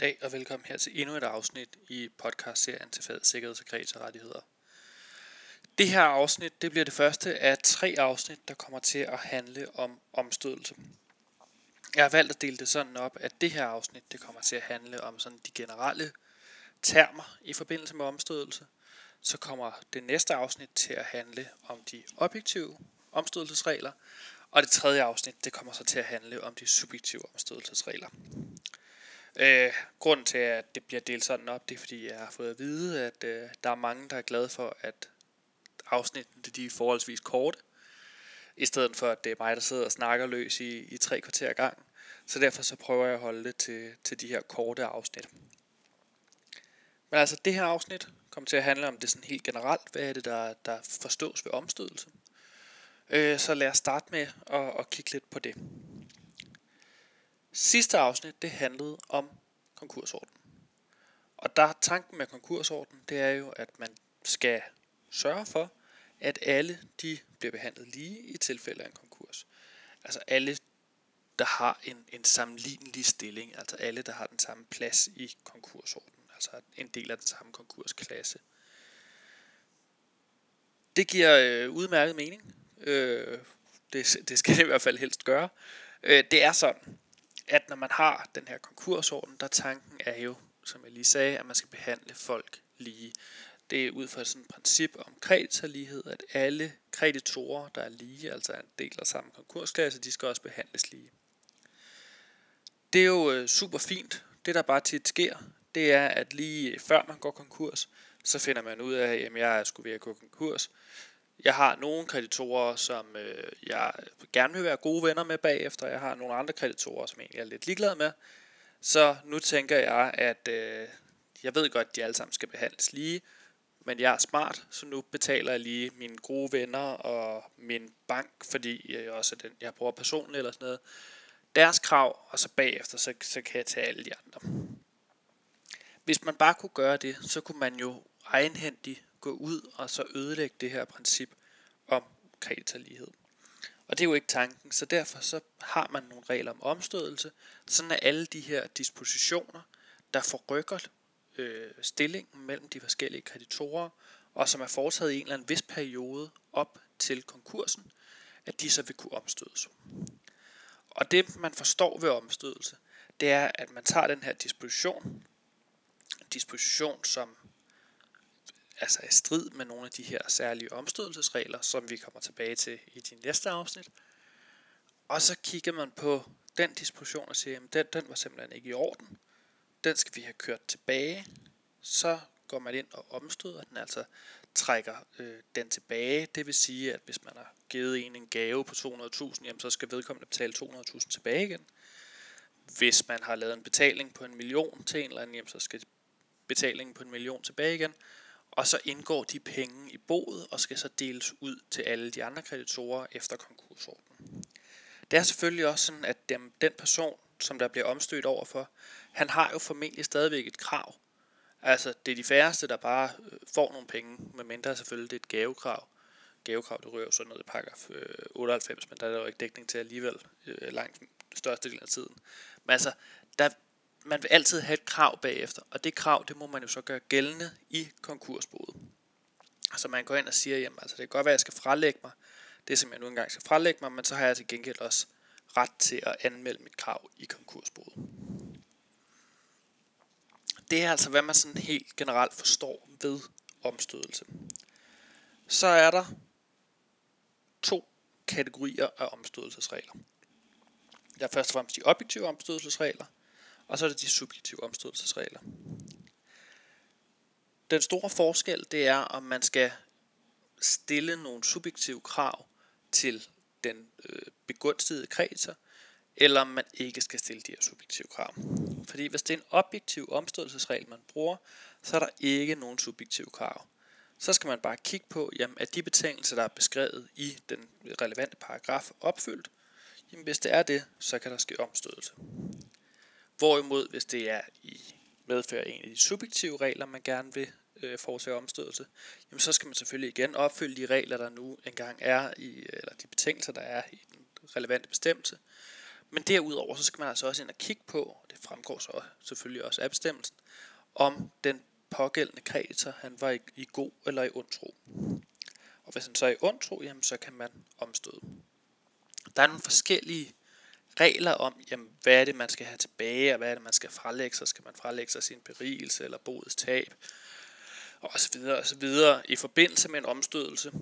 Goddag og velkommen her til endnu et afsnit i podcastserien til fad sikkerheds- og kreditorrettigheder. Det her afsnit det bliver det første af tre afsnit, der kommer til at handle om omstødelse. Jeg har valgt at dele det sådan op, at det her afsnit det kommer til at handle om sådan de generelle termer i forbindelse med omstødelse. Så kommer det næste afsnit til at handle om de objektive omstødelsesregler, og det tredje afsnit det kommer så til at handle om de subjektive omstødelsesregler. Øh, grunden til, at det bliver delt sådan op, det er, fordi jeg har fået at vide, at øh, der er mange, der er glade for, at afsnittene de er forholdsvis korte, i stedet for, at det er mig, der sidder og snakker løs i, i tre kvarter gang. Så derfor så prøver jeg at holde det til, til de her korte afsnit. Men altså, det her afsnit kommer til at handle om det sådan helt generelt. Hvad er det, der, der forstås ved omstødelse? Øh, så lad os starte med at, at kigge lidt på det. Sidste afsnit, det handlede om konkursorden. Og der tanken med konkursorden, det er jo, at man skal sørge for, at alle de bliver behandlet lige i tilfælde af en konkurs. Altså alle, der har en, en sammenlignelig stilling, altså alle, der har den samme plads i konkursorden, altså en del af den samme konkursklasse. Det giver øh, udmærket mening. Øh, det, det skal det i hvert fald helst gøre. Øh, det er sådan, at når man har den her konkursorden, der tanken er jo, som jeg lige sagde, at man skal behandle folk lige. Det er ud fra sådan et princip om kreditorlighed, at alle kreditorer, der er lige, altså en del af samme konkursklasse, de skal også behandles lige. Det er jo øh, super fint. Det der bare tit sker, det er, at lige før man går konkurs, så finder man ud af, at jeg skulle ved at gå konkurs. Jeg har nogle kreditorer, som øh, jeg gerne vil være gode venner med bagefter. Jeg har nogle andre kreditorer, som jeg egentlig er lidt ligeglad med. Så nu tænker jeg, at øh, jeg ved godt, at de alle sammen skal behandles lige. Men jeg er smart, så nu betaler jeg lige mine gode venner og min bank, fordi jeg også er den, jeg bruger personen eller sådan noget, deres krav, og så bagefter, så, så kan jeg tage alle de andre. Hvis man bare kunne gøre det, så kunne man jo egenhændigt gå ud og så ødelægge det her princip om kreditorlighed. Og det er jo ikke tanken, så derfor så har man nogle regler om omstødelse, sådan at alle de her dispositioner, der forrykker øh, stillingen mellem de forskellige kreditorer, og som er foretaget i en eller anden vis periode op til konkursen, at de så vil kunne omstødes. Og det man forstår ved omstødelse, det er, at man tager den her disposition, en disposition, som altså i strid med nogle af de her særlige omstødelsesregler, som vi kommer tilbage til i de næste afsnit. Og så kigger man på den disposition og siger, at den, den var simpelthen ikke i orden. Den skal vi have kørt tilbage. Så går man ind og omstøder den, altså trækker øh, den tilbage. Det vil sige, at hvis man har givet en en gave på 200.000, jamen så skal vedkommende betale 200.000 tilbage igen. Hvis man har lavet en betaling på en million til en eller anden, jamen så skal betalingen på en million tilbage igen og så indgår de penge i boet og skal så deles ud til alle de andre kreditorer efter konkursordenen. Det er selvfølgelig også sådan, at dem, den person, som der bliver omstødt overfor, han har jo formentlig stadigvæk et krav. Altså, det er de færreste, der bare øh, får nogle penge, medmindre selvfølgelig det er et gavekrav. Gavekrav, det rører jo sådan noget i paragraf øh, 98, men der er der jo ikke dækning til alligevel øh, langt størstedelen af tiden. Men altså, der, man vil altid have et krav bagefter, og det krav, det må man jo så gøre gældende i konkursboet. Så man går ind og siger, jamen altså det kan godt være, at jeg skal frelægge mig det, som jeg nu engang skal frelægge mig, men så har jeg til gengæld også ret til at anmelde mit krav i konkursboet. Det er altså, hvad man sådan helt generelt forstår ved omstødelse. Så er der to kategorier af omstødelsesregler. Der er først og fremmest de objektive omstødelsesregler, og så er det de subjektive omstødelsesregler. Den store forskel, det er, om man skal stille nogle subjektive krav til den øh, begunstigede kreditor, eller om man ikke skal stille de her subjektive krav. Fordi hvis det er en objektiv omstødelsesregel, man bruger, så er der ikke nogen subjektive krav. Så skal man bare kigge på, jamen, er de betingelser, der er beskrevet i den relevante paragraf, opfyldt. Jamen, hvis det er det, så kan der ske omstødelse. Hvorimod, hvis det er i medfører en af de subjektive regler, man gerne vil øh, foretage omstødelse, jamen så skal man selvfølgelig igen opfylde de regler, der nu engang er i, eller de betingelser, der er i den relevante bestemmelse. Men derudover, så skal man altså også ind og kigge på, det fremgår så selvfølgelig også af bestemmelsen, om den pågældende kreditor, han var i, i god eller i ond tro. Og hvis han så er i ond tro, jamen, så kan man omstøde. Der er nogle forskellige regler om, jamen, hvad er det, man skal have tilbage, og hvad er det, man skal frelægge sig. Skal man frelægge sig sin berigelse eller bodets tab, og så videre, og så videre i forbindelse med en omstødelse.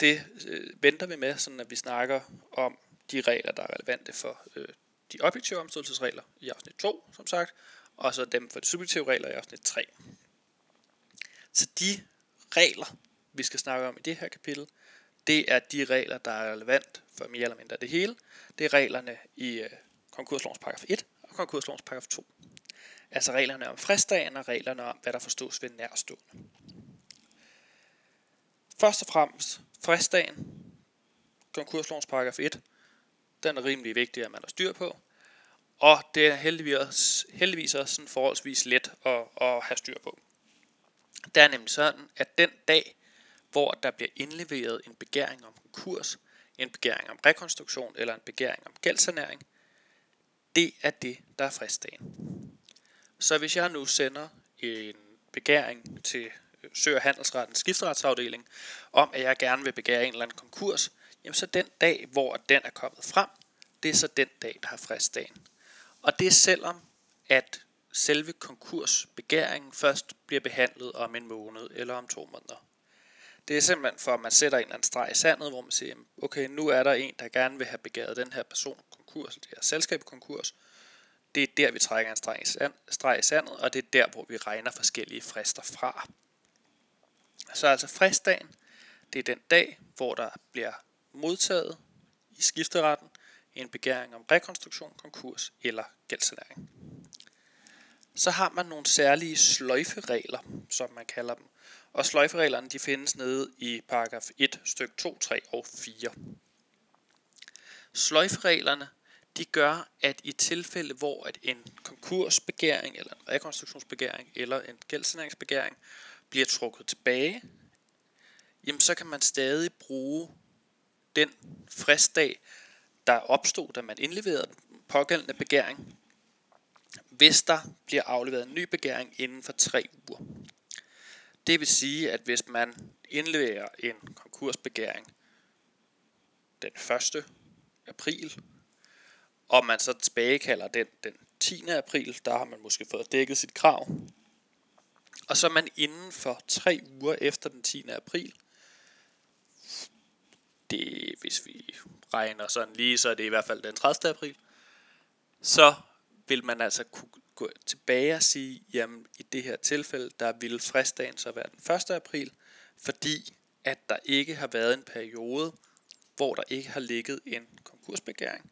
Det øh, venter vi med, sådan at vi snakker om de regler, der er relevante for øh, de objektive omstødelsesregler i afsnit 2, som sagt, og så dem for de subjektive regler i afsnit 3. Så de regler, vi skal snakke om i det her kapitel, det er de regler, der er relevant for mere eller mindre det hele. Det er reglerne i øh, konkurslovens paragraf 1 og konkurslovens paragraf 2. Altså reglerne om fristdagen og reglerne om, hvad der forstås ved nærstående. Først og fremmest fristdagen, konkurslovens paragraf 1, den er rimelig vigtig, at man har styr på. Og det er heldigvis heldigvis også sådan forholdsvis let at, at have styr på. Det er nemlig sådan, at den dag, hvor der bliver indleveret en begæring om konkurs, en begæring om rekonstruktion eller en begæring om gældsanæring. det er det, der er fristdagen. Så hvis jeg nu sender en begæring til øh, Sø- og Handelsrettens skifteretsafdeling om, at jeg gerne vil begære en eller anden konkurs, jamen så den dag, hvor den er kommet frem, det er så den dag, der har fristdagen. Og det er selvom, at selve konkursbegæringen først bliver behandlet om en måned eller om to måneder. Det er simpelthen for, at man sætter en eller anden streg i sandet, hvor man siger, okay, nu er der en, der gerne vil have begæret den her person konkurs, det her selskab konkurs. Det er der, vi trækker en streg i, sand, streg i sandet, og det er der, hvor vi regner forskellige frister fra. Så altså fristdagen, det er den dag, hvor der bliver modtaget i skifteretten en begæring om rekonstruktion, konkurs eller gældssanering. Så har man nogle særlige sløjferegler, som man kalder dem. Og sløjfereglerne de findes nede i paragraf 1, styk 2, 3 og 4. Sløjfereglerne de gør, at i tilfælde, hvor at en konkursbegæring, eller en rekonstruktionsbegæring, eller en gældssaneringsbegæring bliver trukket tilbage, jamen så kan man stadig bruge den fristdag, der opstod, da man indleverede den pågældende begæring, hvis der bliver afleveret en ny begæring inden for tre uger. Det vil sige, at hvis man indleverer en konkursbegæring den 1. april, og man så tilbagekalder den den 10. april, der har man måske fået dækket sit krav, og så man inden for tre uger efter den 10. april det, hvis vi regner sådan lige, så er det i hvert fald den 30. april, så vil man altså kunne gå tilbage og sige, jamen i det her tilfælde, der ville fristdagen så være den 1. april, fordi at der ikke har været en periode, hvor der ikke har ligget en konkursbegæring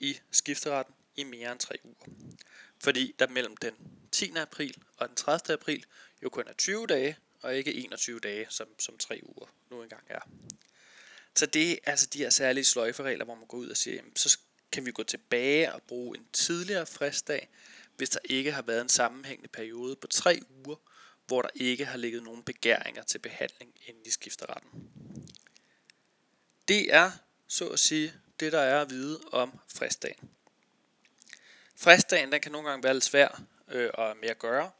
i skifteretten i mere end tre uger. Fordi der mellem den 10. april og den 30. april jo kun er 20 dage, og ikke 21 dage, som, som tre uger nu engang er. Så det er altså de her særlige sløjferegler, hvor man går ud og siger, jamen, så kan vi gå tilbage og bruge en tidligere fristdag, hvis der ikke har været en sammenhængende periode på tre uger, hvor der ikke har ligget nogen begæringer til behandling inden i skifteretten. Det er, så at sige, det der er at vide om fristdagen. Fristdagen den kan nogle gange være lidt svær øh, og med at gøre.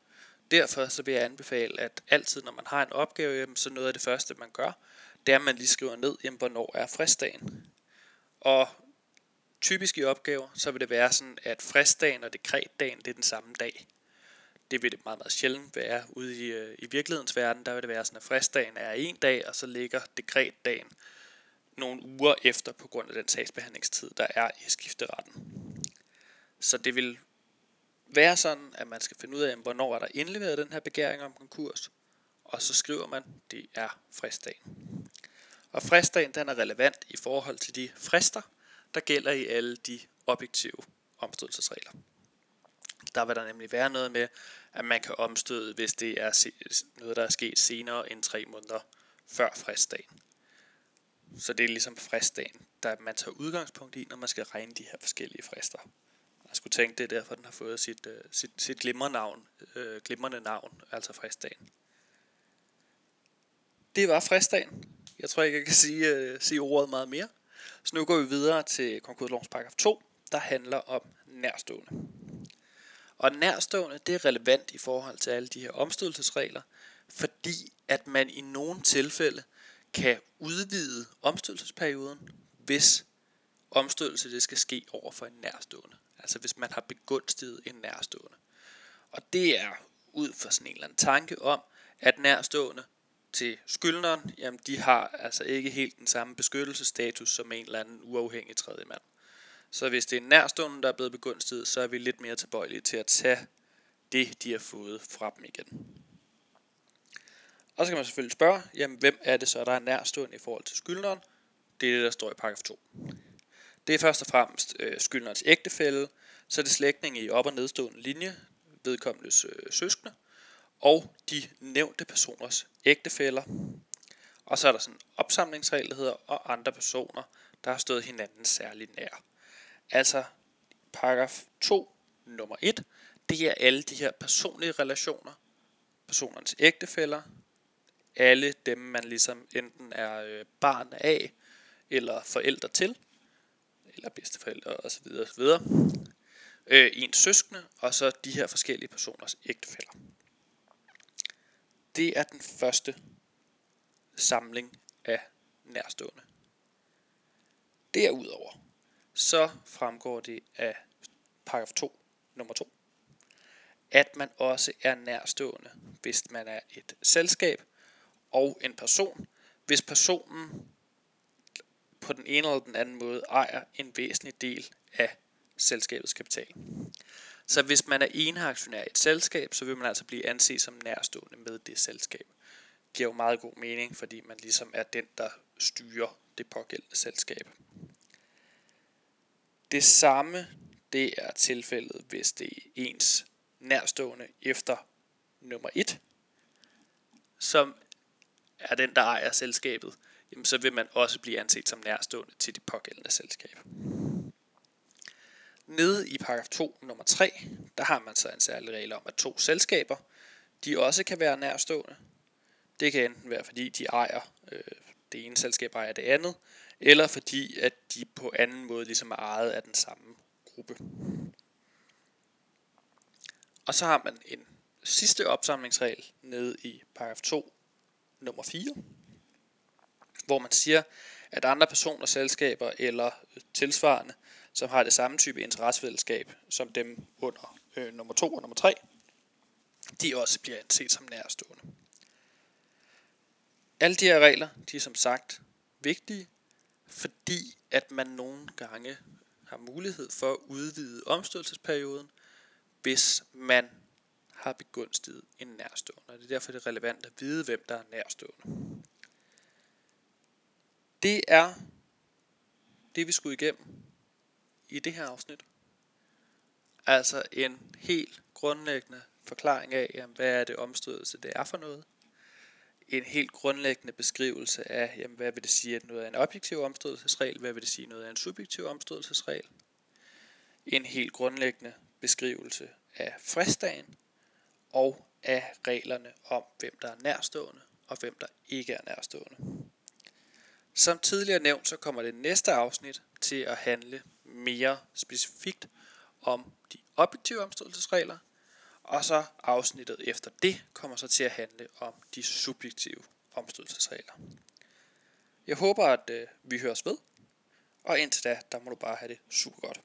Derfor så vil jeg anbefale, at altid når man har en opgave, så noget af det første man gør, det er, at man lige skriver ned, jamen, hvornår er fristdagen. Og typisk i opgaver, så vil det være sådan, at fristdagen og dekretdagen, det er den samme dag. Det vil det meget, meget sjældent være ude i, øh, i virkelighedens verden. Der vil det være sådan, at fristdagen er en dag, og så ligger dekretdagen nogle uger efter på grund af den sagsbehandlingstid, der er i skifteretten. Så det vil være sådan, at man skal finde ud af, hvornår er der indleveret den her begæring om konkurs, og så skriver man, det er fristdagen. Og fristdagen den er relevant i forhold til de frister, der gælder i alle de objektive omstødelsesregler. Der vil der nemlig være noget med, at man kan omstøde, hvis det er noget, der er sket senere end tre måneder før fristdagen. Så det er ligesom fristdagen, der man tager udgangspunkt i, når man skal regne de her forskellige frister. Jeg skulle tænke, det er derfor, den har fået sit, øh, sit, sit glimrende, navn, øh, glimrende navn, altså fristdagen. Det var fristdagen. Jeg tror ikke, jeg kan sige, øh, sige ordet meget mere. Så nu går vi videre til konkurslovens paragraf 2. der handler om nærstående. Og nærstående, det er relevant i forhold til alle de her omstødelsesregler, fordi at man i nogle tilfælde kan udvide omstødelsesperioden, hvis omstødelse det skal ske over for en nærstående. Altså hvis man har begunstiget en nærstående. Og det er ud fra sådan en eller anden tanke om, at nærstående til skyldneren, jamen de har altså ikke helt den samme beskyttelsesstatus som en eller anden uafhængig tredje mand. Så hvis det er nærstående, der er blevet begunstiget, så er vi lidt mere tilbøjelige til at tage det, de har fået fra dem igen. Og så kan man selvfølgelig spørge, jamen hvem er det så, der er nærstående i forhold til skyldneren? Det er det, der står i paragraf 2. Det er først og fremmest øh, skyldnerens ægtefælle, så er det slægtning i op- og nedstående linje, vedkommendes øh, søskende, og de nævnte personers ægtefæller. Og så er der sådan opsamlingsregler opsamlingsregel, der hedder, og andre personer, der har stået hinanden særligt nær. Altså paragraf 2, nummer 1, det er alle de her personlige relationer, personernes ægtefæller, alle dem, man ligesom enten er øh, barn af, eller forældre til, eller bedsteforældre osv. osv. Øh, ens søskende, og så de her forskellige personers ægtefæller. Det er den første samling af nærstående. Derudover så fremgår det af paragraf 2, nummer 2, at man også er nærstående, hvis man er et selskab og en person, hvis personen på den ene eller den anden måde ejer en væsentlig del af selskabets kapital. Så hvis man er eneaktionær i et selskab, så vil man altså blive anset som nærstående med det selskab. Det giver jo meget god mening, fordi man ligesom er den, der styrer det pågældende selskab. Det samme det er tilfældet, hvis det er ens nærstående efter nummer 1, som er den, der ejer selskabet, jamen så vil man også blive anset som nærstående til det pågældende selskab. Nede i paragraf 2 nummer 3, der har man så en særlig regel om, at to selskaber, de også kan være nærstående. Det kan enten være, fordi de ejer, øh, det ene selskab ejer det andet, eller fordi at de på anden måde ligesom er ejet af den samme gruppe. Og så har man en sidste opsamlingsregel nede i paragraf 2, nummer 4, hvor man siger, at andre personer, selskaber eller øh, tilsvarende, som har det samme type interessefællesskab som dem under øh, nummer 2 og nummer 3, de også bliver anset som nærstående. Alle de her regler, de er som sagt vigtige, fordi at man nogle gange har mulighed for at udvide omstødelsesperioden, hvis man har begunstiget en nærstående. Og det er derfor det er relevant at vide, hvem der er nærstående. Det er det, vi skulle igennem i det her afsnit. Altså en helt grundlæggende forklaring af, jamen, hvad er det omstødelse, det er for noget en helt grundlæggende beskrivelse af, jamen, hvad vil det sige, at noget er en objektiv omstødelsesregel, hvad vil det sige, at noget er en subjektiv omstødelsesregel. En helt grundlæggende beskrivelse af fristdagen og af reglerne om, hvem der er nærstående og hvem der ikke er nærstående. Som tidligere nævnt, så kommer det næste afsnit til at handle mere specifikt om de objektive omstødelsesregler, og så afsnittet efter det kommer så til at handle om de subjektive omstødelsesregler. Jeg håber, at øh, vi høres ved, og indtil da, der må du bare have det super godt.